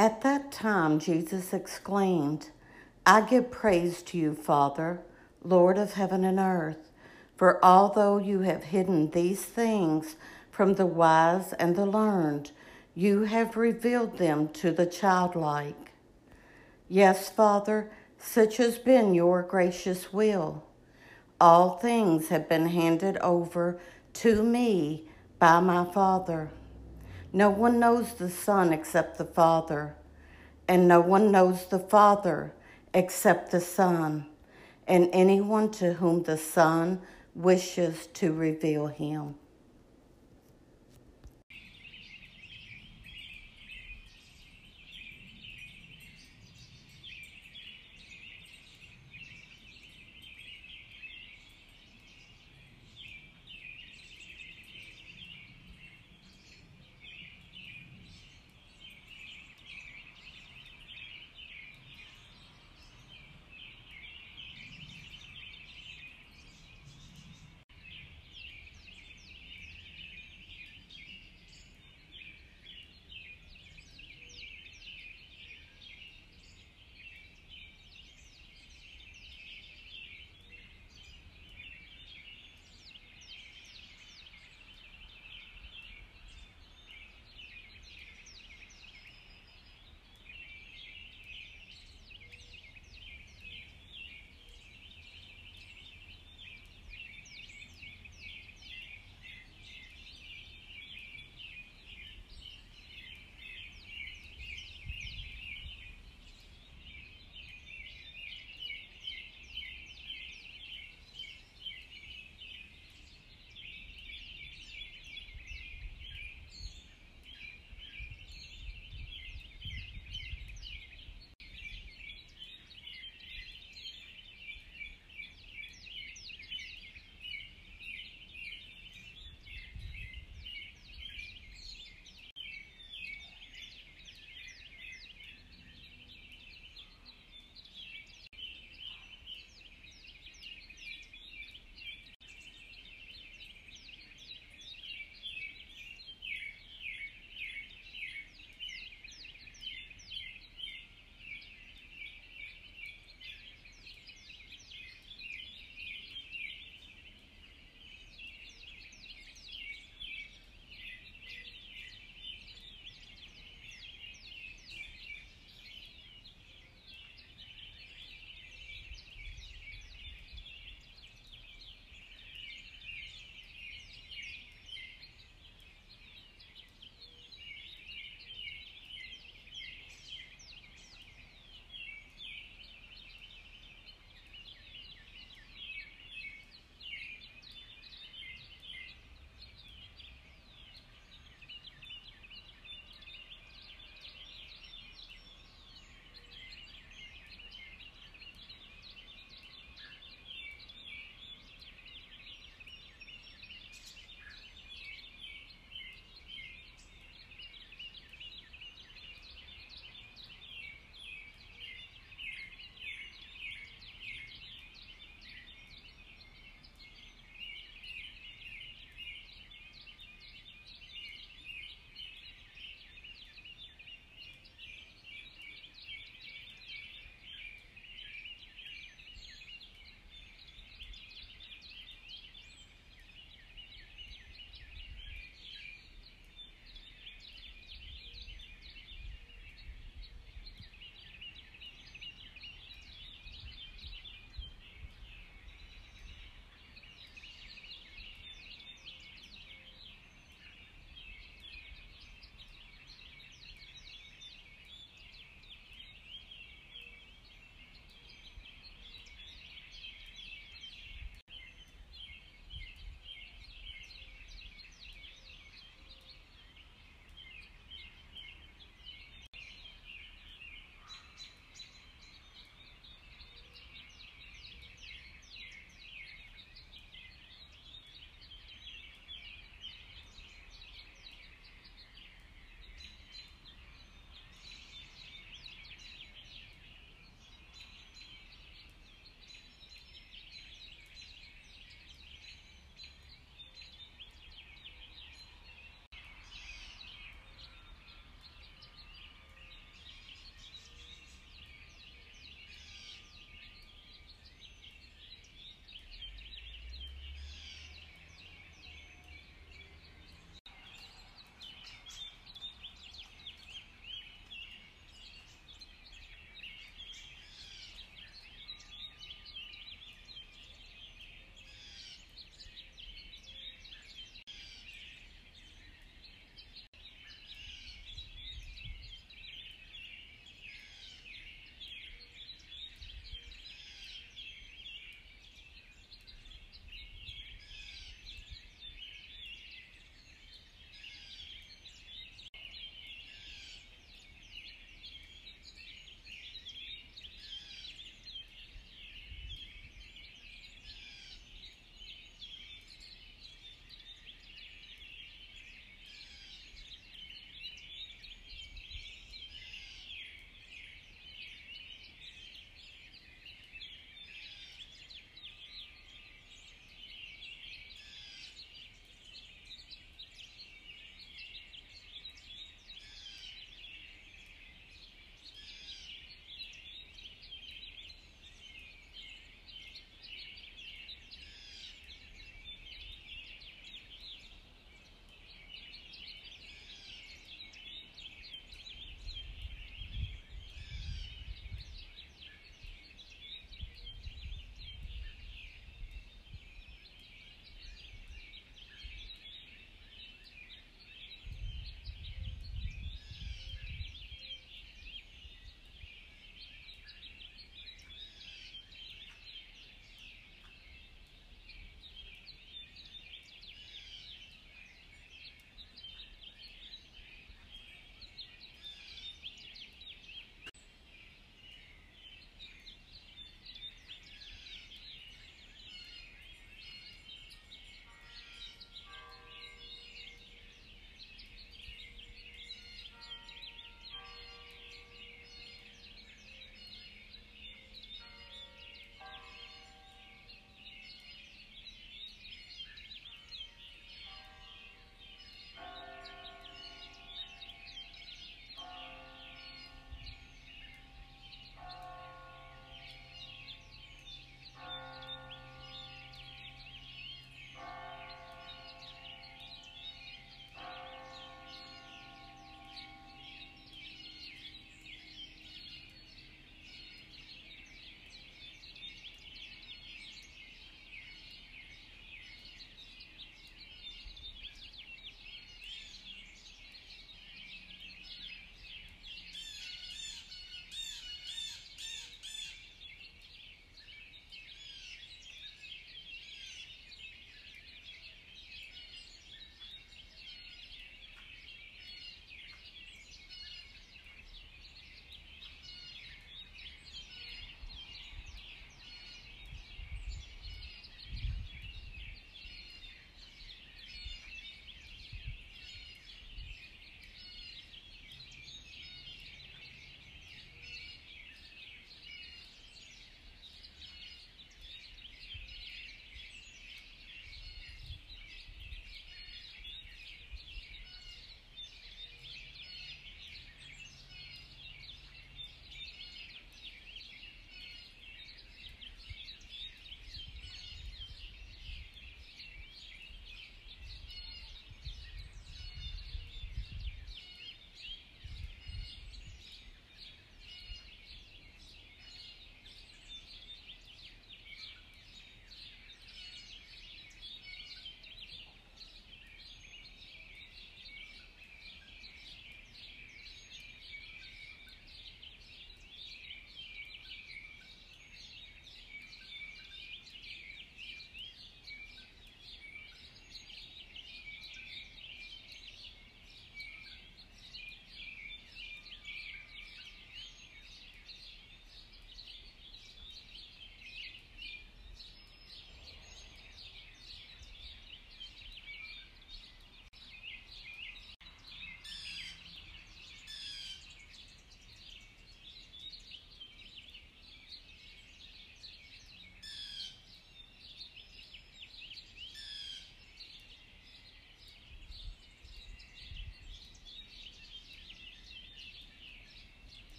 At that time, Jesus exclaimed, I give praise to you, Father, Lord of heaven and earth, for although you have hidden these things from the wise and the learned, you have revealed them to the childlike. Yes, Father, such has been your gracious will. All things have been handed over to me by my Father. No one knows the Son except the Father, and no one knows the Father except the Son, and anyone to whom the Son wishes to reveal him.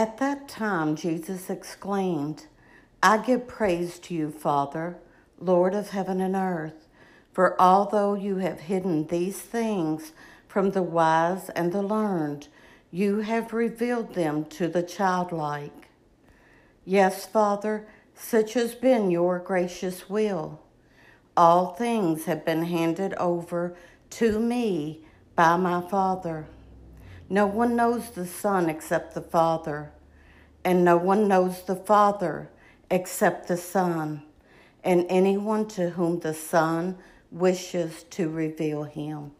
At that time, Jesus exclaimed, I give praise to you, Father, Lord of heaven and earth, for although you have hidden these things from the wise and the learned, you have revealed them to the childlike. Yes, Father, such has been your gracious will. All things have been handed over to me by my Father. No one knows the Son except the Father, and no one knows the Father except the Son, and anyone to whom the Son wishes to reveal him.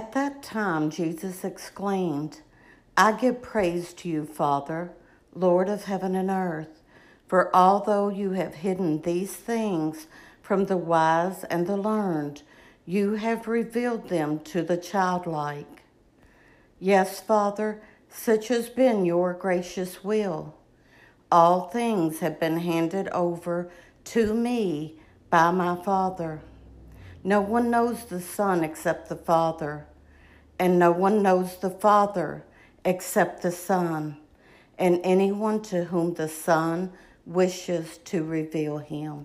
At that time, Jesus exclaimed, I give praise to you, Father, Lord of heaven and earth, for although you have hidden these things from the wise and the learned, you have revealed them to the childlike. Yes, Father, such has been your gracious will. All things have been handed over to me by my Father. No one knows the Son except the Father, and no one knows the Father except the Son, and anyone to whom the Son wishes to reveal him.